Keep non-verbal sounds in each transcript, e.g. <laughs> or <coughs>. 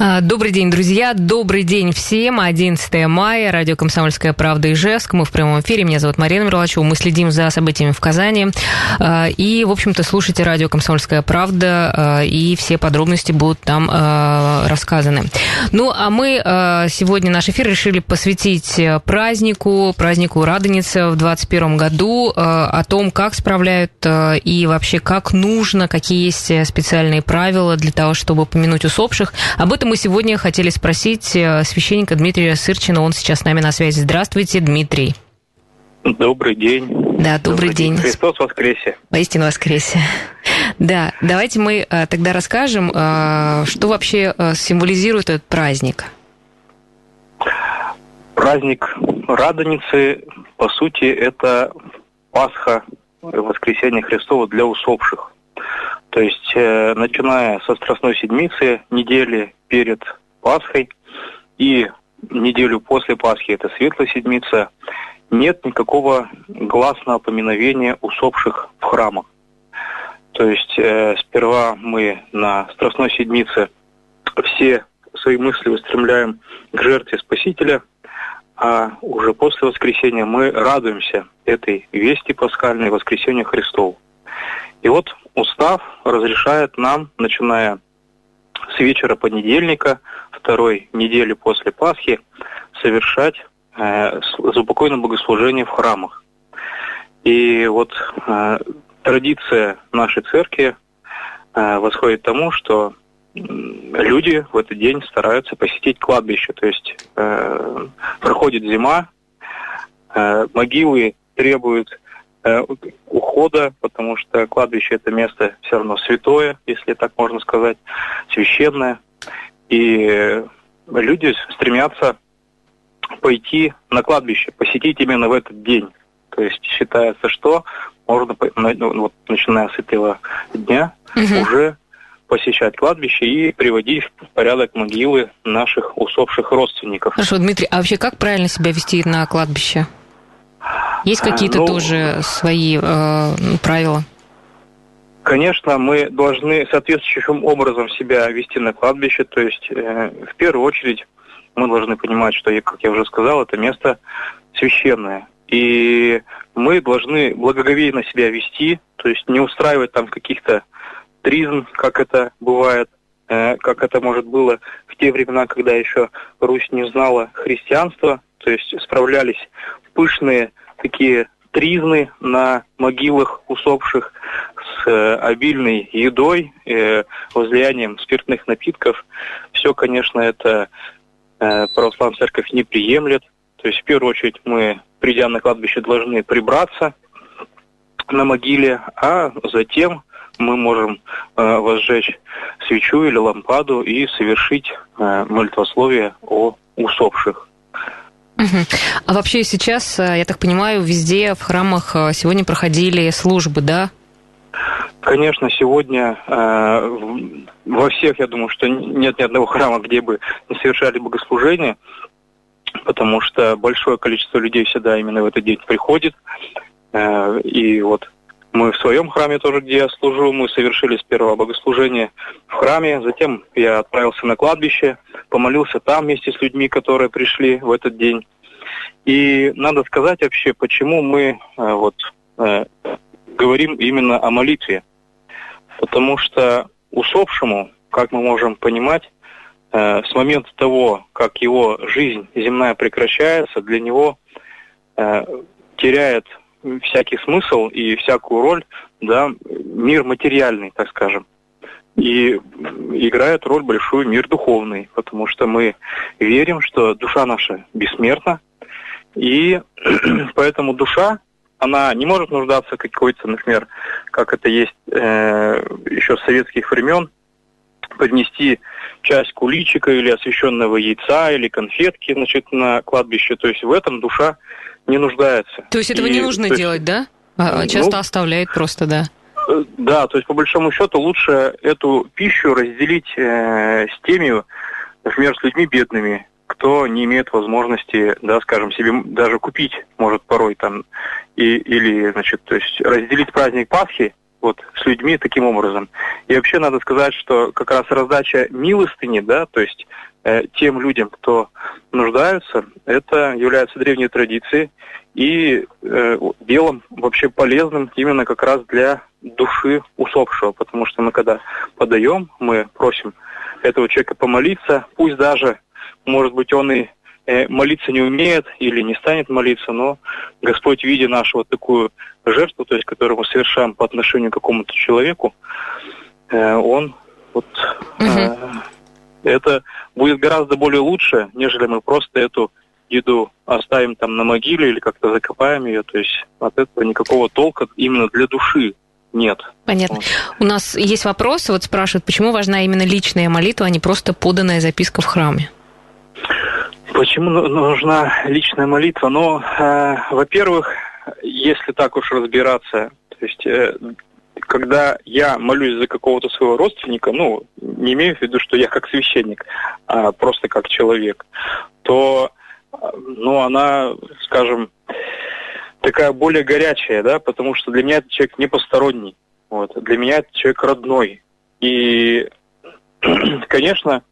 Добрый день, друзья. Добрый день всем. 11 мая. Радио «Комсомольская правда» Ижевск. Мы в прямом эфире. Меня зовут Марина Мерлачева. Мы следим за событиями в Казани. А, и, в общем-то, слушайте радио «Комсомольская правда». А, и все подробности будут там рассказаны. Ну, а мы сегодня наш эфир решили посвятить празднику, празднику Радоницы в 2021 году, о том, как справляют и вообще как нужно, какие есть специальные правила для того, чтобы помянуть усопших. Об этом мы сегодня хотели спросить э, священника Дмитрия Сырчина. Он сейчас с нами на связи. Здравствуйте, Дмитрий. Добрый день. Да, добрый, добрый день. день. Христос воскресе. Поистину воскресе. <laughs> Да, давайте мы э, тогда расскажем, э, что вообще символизирует этот праздник. Праздник Радоницы, по сути, это Пасха, воскресение Христова для усопших. То есть, э, начиная со Страстной Седмицы, недели перед Пасхой и неделю после Пасхи, это Светлая Седмица, нет никакого гласного поминовения усопших в храмах. То есть э, сперва мы на Страстной Седмице все свои мысли устремляем к жертве Спасителя, а уже после воскресения мы радуемся этой вести пасхальной воскресения Христову. И вот устав разрешает нам, начиная с вечера понедельника, второй недели после Пасхи, совершать э, заупокойное богослужение в храмах. И вот э, традиция нашей церкви э, восходит к тому, что люди в этот день стараются посетить кладбище. То есть э, проходит зима, э, могилы требуют ухода, потому что кладбище это место все равно святое, если так можно сказать, священное. И люди стремятся пойти на кладбище, посетить именно в этот день. То есть считается, что можно, ну, вот, начиная с этого дня, угу. уже посещать кладбище и приводить в порядок могилы наших усопших родственников. Хорошо, Дмитрий, а вообще как правильно себя вести на кладбище? Есть какие-то ну, тоже свои э, правила? Конечно, мы должны соответствующим образом себя вести на кладбище. То есть, э, в первую очередь, мы должны понимать, что, как я уже сказал, это место священное. И мы должны благоговейно себя вести, то есть не устраивать там каких-то тризм, как это бывает, э, как это может было в те времена, когда еще Русь не знала христианства, то есть справлялись пышные такие тризны на могилах усопших с э, обильной едой, э, возлиянием спиртных напитков. Все, конечно, это э, православная церковь не приемлет. То есть, в первую очередь, мы, придя на кладбище, должны прибраться на могиле, а затем мы можем э, возжечь свечу или лампаду и совершить э, молитвословие о усопших. А вообще сейчас, э, я так понимаю, везде в храмах э, сегодня проходили службы, да? Конечно, сегодня э, во всех, я думаю, что нет ни одного храма, где бы не совершали богослужения, потому что большое количество людей всегда именно в этот день приходит. Э, и вот мы в своем храме тоже, где я служу, мы совершили с первого богослужения в храме, затем я отправился на кладбище, помолился там вместе с людьми, которые пришли в этот день. И надо сказать вообще, почему мы э, вот э, говорим именно о молитве. Потому что усопшему, как мы можем понимать, э, с момента того, как его жизнь земная прекращается, для него э, теряет всякий смысл и всякую роль, да, мир материальный, так скажем. И играет роль большую мир духовный, потому что мы верим, что душа наша бессмертна, и <clears throat> поэтому душа, она не может нуждаться какой-то, например, как это есть э, еще с советских времен, поднести часть куличика или освященного яйца или конфетки значит, на кладбище. То есть в этом душа не нуждается. То есть этого и, не нужно есть, делать, да? А, ну, часто оставляет просто, да. Э, да, то есть по большому счету лучше эту пищу разделить э, с теми, например, с людьми бедными, кто не имеет возможности, да, скажем, себе даже купить, может порой там, и, или, значит, то есть разделить праздник Пасхи вот с людьми таким образом. И вообще надо сказать, что как раз раздача милостыни, да, то есть тем людям, кто нуждаются, это является древней традицией и э, делом вообще полезным именно как раз для души усопшего, потому что мы когда подаем, мы просим этого человека помолиться, пусть даже может быть, он и э, молиться не умеет или не станет молиться, но Господь, видя нашу вот такую жертву, то есть, которую мы совершаем по отношению к какому-то человеку, э, он вот угу. Это будет гораздо более лучше, нежели мы просто эту еду оставим там на могиле или как-то закопаем ее. То есть от этого никакого толка именно для души нет. Понятно. Вот. У нас есть вопрос, вот спрашивают, почему важна именно личная молитва, а не просто поданная записка в храме? Почему нужна личная молитва? Ну, э, во-первых, если так уж разбираться, то есть э, когда я молюсь за какого-то своего родственника, ну, не имею в виду, что я как священник, а просто как человек, то, ну, она, скажем, такая более горячая, да, потому что для меня этот человек не посторонний, вот, для меня этот человек родной. И, <clears throat> конечно,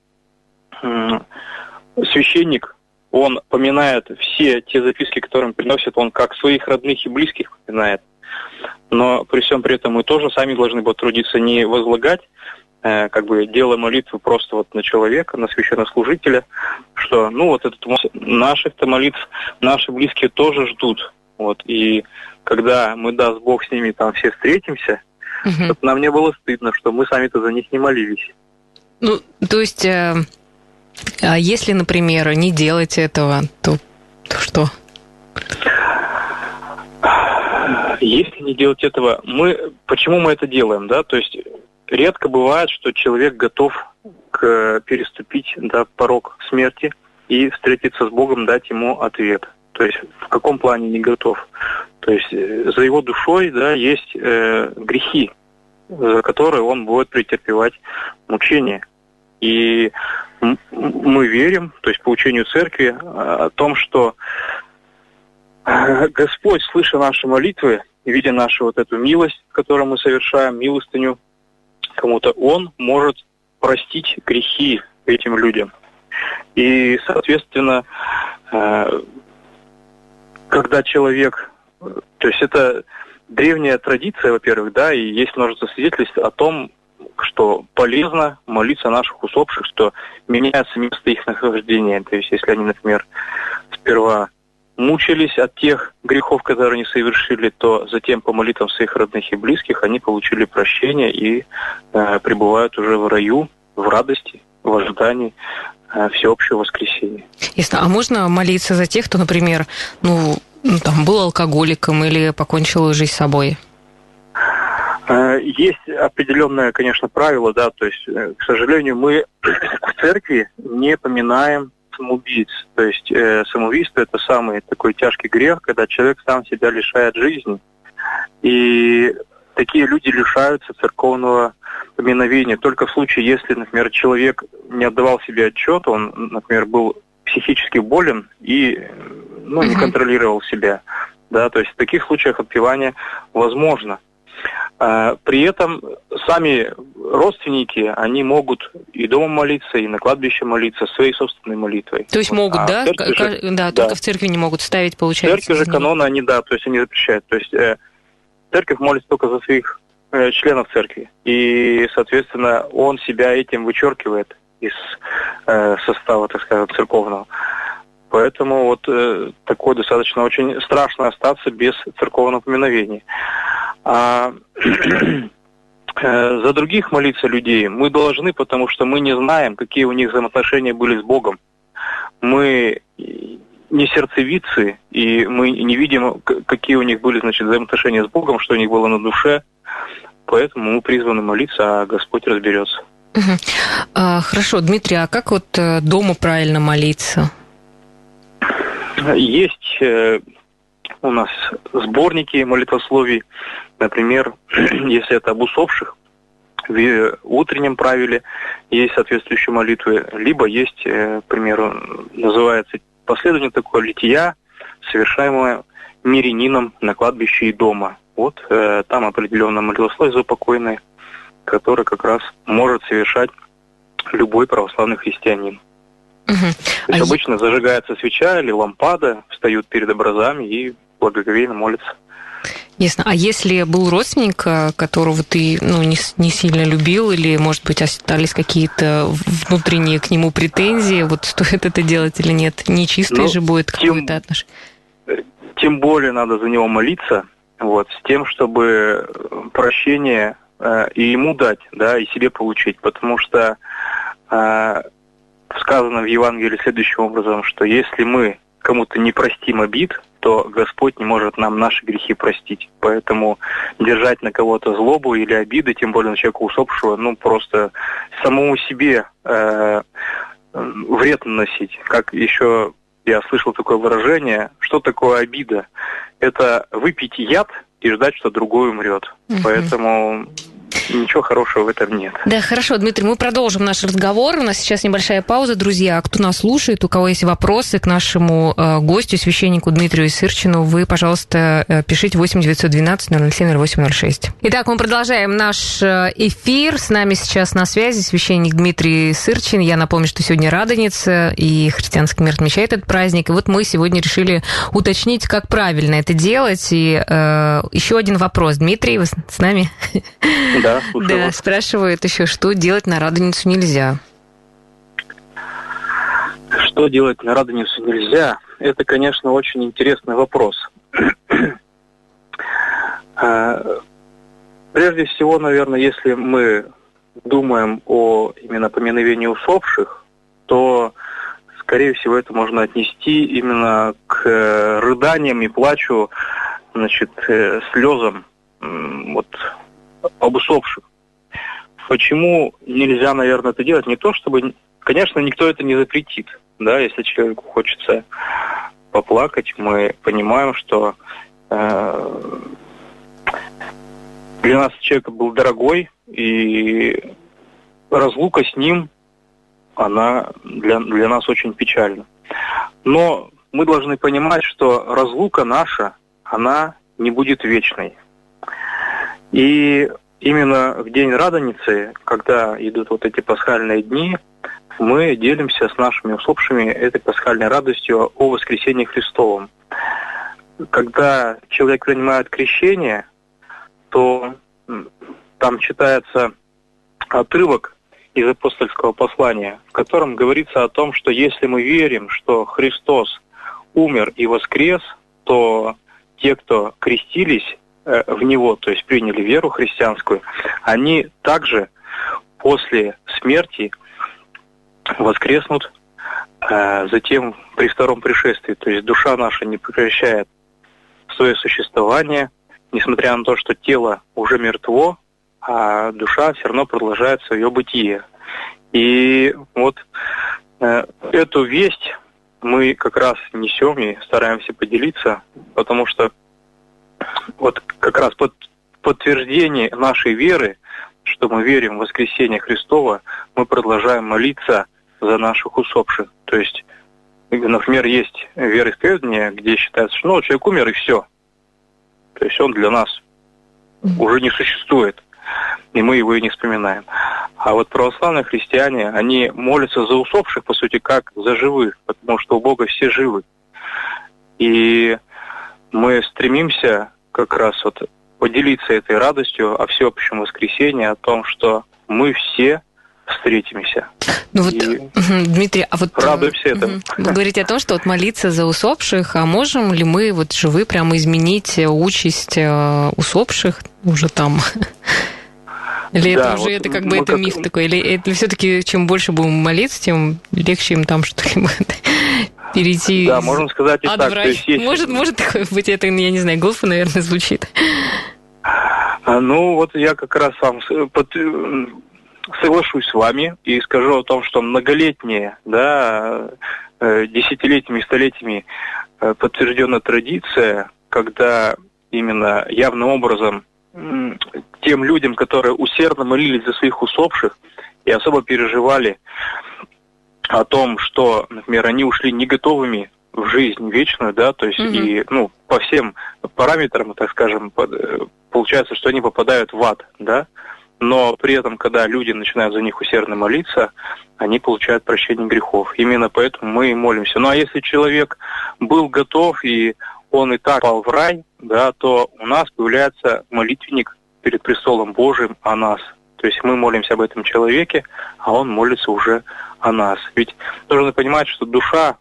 священник, он поминает все те записки, которые он приносит, он как своих родных и близких поминает. Но при всем при этом мы тоже сами должны потрудиться не возлагать э, как бы дело молитвы просто вот на человека, на священнослужителя, что, ну, вот этот наших-то молитв наши близкие тоже ждут. Вот, и когда мы, даст Бог, с ними там все встретимся, угу. чтобы нам не было стыдно, что мы сами-то за них не молились. Ну, то есть э, а если, например, не делать этого, то, то что? Если не делать этого, мы почему мы это делаем, да? То есть редко бывает, что человек готов к, переступить да, порог смерти и встретиться с Богом, дать ему ответ. То есть в каком плане не готов? То есть э, за его душой да, есть э, грехи, за которые он будет претерпевать мучения. И мы верим, то есть по учению церкви, о том, что <laughs> Господь, слыша наши молитвы, видя нашу вот эту милость, которую мы совершаем, милостыню кому-то, Он может простить грехи этим людям. И, соответственно, э, когда человек, то есть это древняя традиция, во-первых, да, и есть множество свидетельств о том, что полезно молиться наших усопших, что меняется место их нахождения. То есть, если они, например, сперва мучились от тех грехов, которые они совершили, то затем по молитвам своих родных и близких они получили прощение и э, пребывают уже в раю, в радости, в ожидании э, всеобщего воскресения. Ясно. А можно молиться за тех, кто, например, ну, там, был алкоголиком или покончил жизнь с собой? Э, есть определенное, конечно, правило, да, то есть, э, к сожалению, мы <coughs> в церкви не поминаем самоубийц. То есть э, самоубийство это самый такой тяжкий грех, когда человек сам себя лишает жизни. И такие люди лишаются церковного поминовения только в случае, если, например, человек не отдавал себе отчет, он, например, был психически болен и ну, не контролировал себя. Да, то есть в таких случаях отпевание возможно. А, при этом сами родственники, они могут и дома молиться, и на кладбище молиться своей собственной молитвой. То есть могут, а да? Же, да, только в церкви не могут ставить, получается. В церкви же каноны, они, да, то есть они запрещают. То есть э, церковь молится только за своих э, членов церкви. И, соответственно, он себя этим вычеркивает из э, состава, так сказать, церковного. Поэтому вот э, такое достаточно очень страшно остаться без церковного поминовения. А, <clears throat> э, за других молиться людей мы должны, потому что мы не знаем, какие у них взаимоотношения были с Богом. Мы не сердцевицы, и мы не видим, какие у них были значит, взаимоотношения с Богом, что у них было на душе. Поэтому мы призваны молиться, а Господь разберется. Угу. Хорошо, Дмитрий, а как вот э, дома правильно молиться? Есть э, у нас сборники молитвословий. Например, <clears throat> если это об усопших, в утреннем правиле есть соответствующие молитвы, либо есть, к примеру, называется последование такое лития, совершаемое мирянином на кладбище и дома. Вот э, там определенное молитвословие за покойное, которое как раз может совершать любой православный христианин. Угу. То есть а обычно я... зажигается свеча или лампада, встают перед образами и благоговейно молятся. Ясно. А если был родственник, э, которого ты ну, не, не сильно любил, или, может быть, остались какие-то внутренние к нему претензии, вот стоит это делать или нет? Нечистое ну, же будет какое-то отношение. Тем более надо за него молиться, вот, с тем, чтобы прощение э, и ему дать, да, и себе получить, потому что э, сказано в Евангелии следующим образом, что если мы кому-то не простим обид, то Господь не может нам наши грехи простить. Поэтому держать на кого-то злобу или обиды, тем более на человека усопшего, ну просто самому себе э, вред наносить. Как еще я слышал такое выражение, что такое обида? Это выпить яд и ждать, что другой умрет. Угу. Поэтому ничего хорошего в этом нет. Да, хорошо, Дмитрий, мы продолжим наш разговор. У нас сейчас небольшая пауза, друзья. Кто нас слушает, у кого есть вопросы к нашему э, гостю, священнику Дмитрию Сырчину, вы, пожалуйста, э, пишите 8 912 007 0806. Итак, мы продолжаем наш э, эфир. С нами сейчас на связи священник Дмитрий Сырчин. Я напомню, что сегодня Радоница, и христианский мир отмечает этот праздник. И вот мы сегодня решили уточнить, как правильно это делать. И э, еще один вопрос. Дмитрий, вы с нами? Да, слушаю Да, вас. спрашивают еще, что делать на Радоницу нельзя. Что делать на Радоницу нельзя? Это, конечно, очень интересный вопрос. <clears throat> А, прежде всего, наверное, если мы думаем о именно поминовении усопших, то, скорее всего, это можно отнести именно к э, рыданиям и плачу, значит, э, слезам вот об усопших. Почему нельзя, наверное, это делать? Не то, чтобы... Конечно, никто это не запретит. Да, если человеку хочется поплакать, мы понимаем, что э, для нас человек был дорогой, и разлука с ним, она для, для нас очень печальна. Но мы должны понимать, что разлука наша, она не будет вечной. И именно в день Радоницы, когда идут вот эти пасхальные дни, мы делимся с нашими усопшими этой пасхальной радостью о воскресении Христовом. Когда человек принимает крещение, то там читается отрывок из апостольского послания, в котором говорится о том, что если мы верим, что Христос умер и воскрес, то те, кто крестились, в него, то есть приняли веру христианскую, они также после смерти воскреснут э, затем при втором пришествии. То есть душа наша не прекращает свое существование, несмотря на то, что тело уже мертво, а душа все равно продолжает свое бытие. И вот э, эту весть мы как раз несем и стараемся поделиться, потому что вот как раз под подтверждение нашей веры, что мы верим в воскресение Христова, мы продолжаем молиться за наших усопших. То есть, например, есть вероисповедание, где считается, что ну, человек умер и все. То есть он для нас уже не существует, и мы его и не вспоминаем. А вот православные христиане, они молятся за усопших, по сути, как за живых, потому что у Бога все живы. И мы стремимся как раз вот поделиться этой радостью о всеобщем воскресенье, о том, что мы все встретимся. Ну вот, Дмитрий, а вот радуемся этому. Вы говорите о том, что вот молиться за усопших, а можем ли мы вот живы прямо изменить участь э, усопших уже там? <laughs> Или да, это уже вот это как бы это как... миф такой? Или это все-таки чем больше будем молиться, тем легче им там что-либо <laughs> перейти. Да, можно сказать и так. То есть. Может, может такое быть, это, я не знаю, глупо, наверное, звучит. А, ну, вот я как раз сам под, соглашусь с вами и скажу о том, что многолетние, да, э, десятилетиями, столетиями э, подтверждена традиция, когда именно явным образом тем людям, которые усердно молились за своих усопших и особо переживали о том, что, например, они ушли не готовыми в жизнь вечную, да, то есть mm-hmm. и, ну, по всем параметрам, так скажем, э, получается, что они попадают в ад, да, но при этом, когда люди начинают за них усердно молиться, они получают прощение грехов. Именно поэтому мы и молимся. Ну а если человек был готов и он и так попал в рай, да, то у нас появляется молитвенник перед престолом Божиим о нас. То есть мы молимся об этом человеке, а он молится уже о нас. Ведь нужно понимать, что душа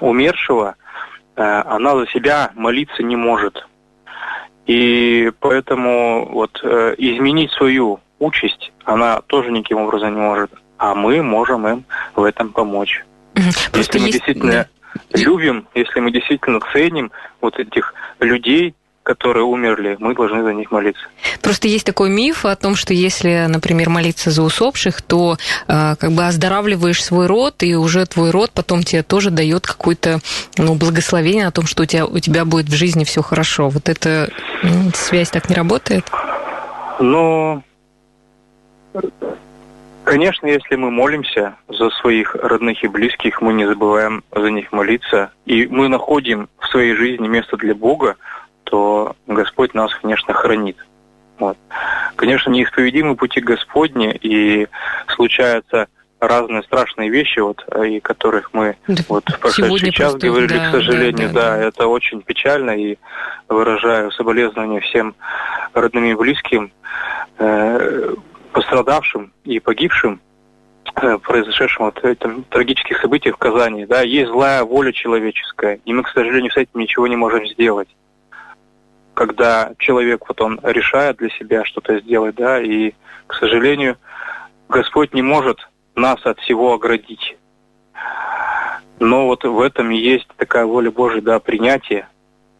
умершего, э, она за себя молиться не может. И поэтому вот э, изменить свою участь она тоже никаким образом не может. А мы можем им в этом помочь. Просто если мы есть... действительно любим, если мы действительно ценим вот этих людей, которые умерли, мы должны за них молиться. Просто есть такой миф о том, что если, например, молиться за усопших, то э, как бы оздоравливаешь свой род, и уже твой род потом тебе тоже дает какое-то ну, благословение о том, что у тебя, у тебя будет в жизни все хорошо. Вот эта ну, связь так не работает? Ну, конечно, если мы молимся за своих родных и близких, мы не забываем за них молиться, и мы находим в своей жизни место для Бога, то Господь нас, конечно, хранит. Вот. Конечно, неисповедимы пути Господни, и случаются разные страшные вещи, вот, и которых мы да, вот в прошедший час просто, говорили, да, к сожалению, да, да, да, это очень печально, и выражаю соболезнования всем родным и близким, э, пострадавшим и погибшим э, произошедшем вот этом трагических событиях в Казани, да, есть злая воля человеческая, и мы, к сожалению, с этим ничего не можем сделать когда человек вот он решает для себя что-то сделать, да, и, к сожалению, Господь не может нас от всего оградить. Но вот в этом и есть такая воля Божия, да, принятие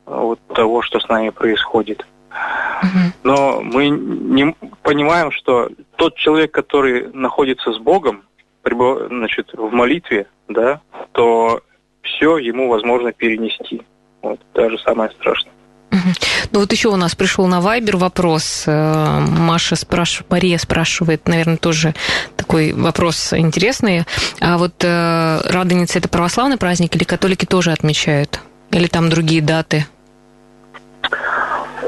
вот того, что с нами происходит. Но мы не понимаем, что тот человек, который находится с Богом, значит, в молитве, да, то все ему возможно перенести. Вот, даже самое страшное. Ну вот еще у нас пришел на Вайбер вопрос. Э, Маша спрашивает, Мария спрашивает, наверное, тоже такой вопрос интересный. А вот э, Радоница это православный праздник или католики тоже отмечают? Или там другие даты?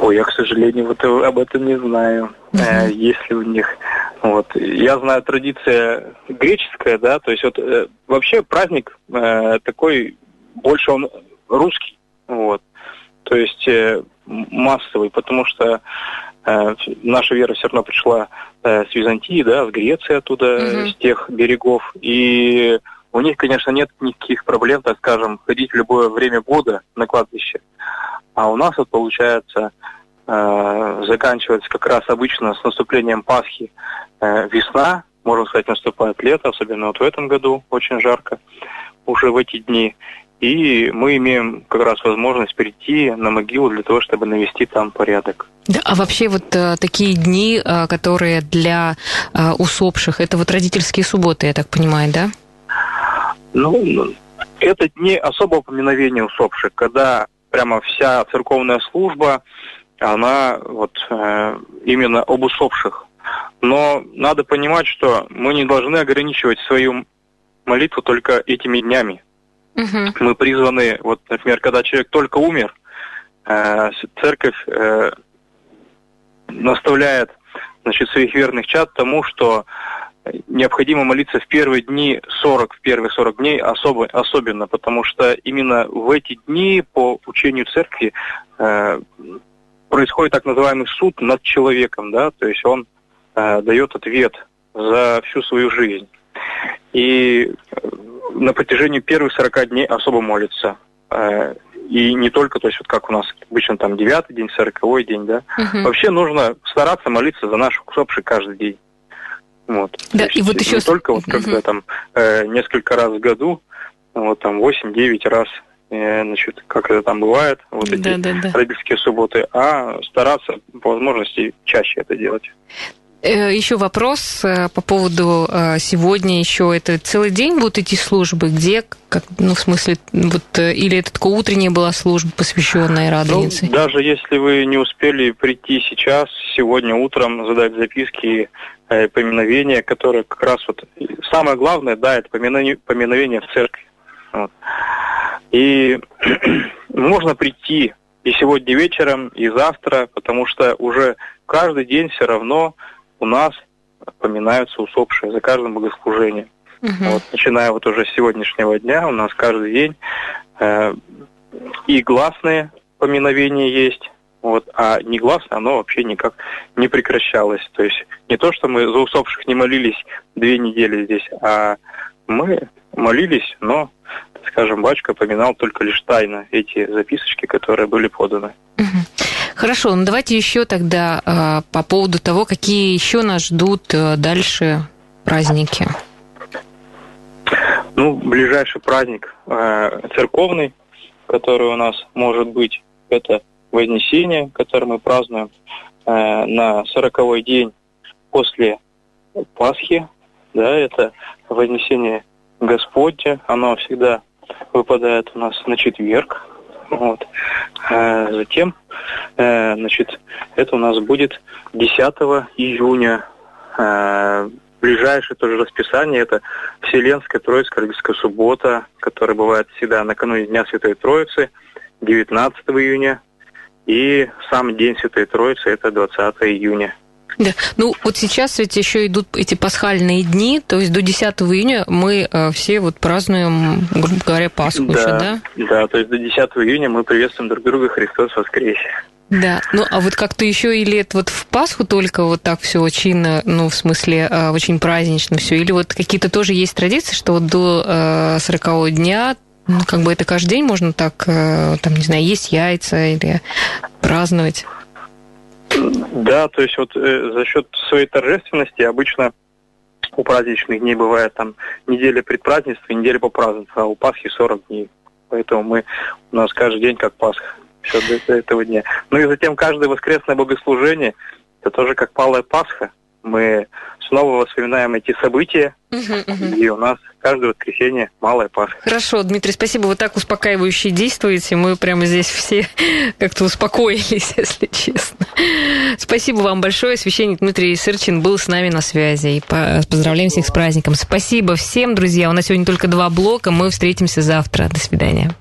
Ой, я, к сожалению, вот об этом не знаю. Uh-huh. Есть ли у них... Вот. Я знаю традиция греческая, да, то есть вот э, вообще праздник э, такой, больше он русский, вот. То есть э, массовый, потому что э, наша вера все равно пришла э, с Византии, да, с Греции оттуда, угу. с тех берегов. И у них, конечно, нет никаких проблем, так скажем, ходить в любое время года на кладбище. А у нас вот получается э, заканчивается как раз обычно с наступлением Пасхи э, весна, можно сказать, наступает лето, особенно вот в этом году очень жарко уже в эти дни. И мы имеем как раз возможность прийти на могилу для того, чтобы навести там порядок. Да, а вообще вот а, такие дни, а, которые для а, усопших, это вот родительские субботы, я так понимаю, да? Ну, ну это дни особого поминовения усопших, когда прямо вся церковная служба, она вот э, именно об усопших. Но надо понимать, что мы не должны ограничивать свою молитву только этими днями. Угу. Мы призваны, вот, например, когда человек только умер, э, церковь э, наставляет значит, своих верных чад тому, что необходимо молиться в первые дни 40, в первые 40 дней особо, особенно, потому что именно в эти дни по учению церкви э, происходит так называемый суд над человеком, да, то есть он э, дает ответ за всю свою жизнь. И на протяжении первых 40 дней особо молится. Э, и не только, то есть вот как у нас обычно там девятый день, сороковой день, да. Угу. Вообще нужно стараться молиться за наших усопших каждый день. Вот. Да, и вот еще... Не только вот когда там э, несколько раз в году, вот там 8-9 раз, э, значит, как это там бывает, вот эти да, да, да. родительские субботы, а стараться по возможности чаще это делать. Э, еще вопрос э, по поводу э, сегодня еще это целый день будут идти службы, где, как, ну, в смысле, вот, или это только утренняя была служба, посвященная Радонице? Ну, даже если вы не успели прийти сейчас, сегодня утром задать записки э, поминовения, которые как раз вот самое главное, да, это поминовение, поминовение в церкви. Вот. И <clears throat> можно прийти и сегодня вечером, и завтра, потому что уже каждый день все равно у нас поминаются усопшие за каждым богослужением. Угу. Вот, начиная вот уже с сегодняшнего дня у нас каждый день э, и гласные поминовения есть, вот, а негласное оно вообще никак не прекращалось. То есть не то, что мы за усопших не молились две недели здесь, а мы молились, но скажем, батюшка поминал только лишь тайно эти записочки, которые были поданы. Хорошо, ну давайте еще тогда э, по поводу того, какие еще нас ждут э, дальше праздники. Ну, ближайший праздник э, церковный, который у нас может быть, это Вознесение, которое мы празднуем э, на сороковой день после Пасхи. Да, это Вознесение Господня, оно всегда выпадает у нас на четверг. Вот. А затем, э, значит, это у нас будет 10 июня. Э, ближайшее тоже расписание это Вселенская Троицкая Рождественская суббота, которая бывает всегда накануне Дня Святой Троицы, 19 июня. И сам День Святой Троицы это 20 июня. Да, ну вот сейчас ведь еще идут эти пасхальные дни, то есть до 10 июня мы э, все вот празднуем, грубо говоря, Пасху да, еще, да? Да, то есть до 10 июня мы приветствуем друг друга Христос воскресе. Да, ну а вот как-то еще или это вот в Пасху только вот так все очень, ну в смысле э, очень празднично все, или вот какие-то тоже есть традиции, что вот до 40 э, дня ну, как бы это каждый день можно так, там, не знаю, есть яйца или праздновать? Да, то есть вот э, за счет своей торжественности обычно у праздничных дней бывает там неделя предпразднества и неделя по празднеству, а у Пасхи 40 дней. Поэтому мы у нас каждый день как Пасха. Все до этого дня. Ну и затем каждое воскресное богослужение, это тоже как Палая Пасха. Мы снова вспоминаем эти события, и у нас каждое воскресенье малая Пасха. Хорошо, Дмитрий, спасибо. Вы так успокаивающе действуете. Мы прямо здесь все <laughs> как-то успокоились, <laughs> если честно. Спасибо вам большое. Священник Дмитрий Сырчин был с нами на связи. И поздравляем всех с праздником. Спасибо всем, друзья. У нас сегодня только два блока. Мы встретимся завтра. До свидания.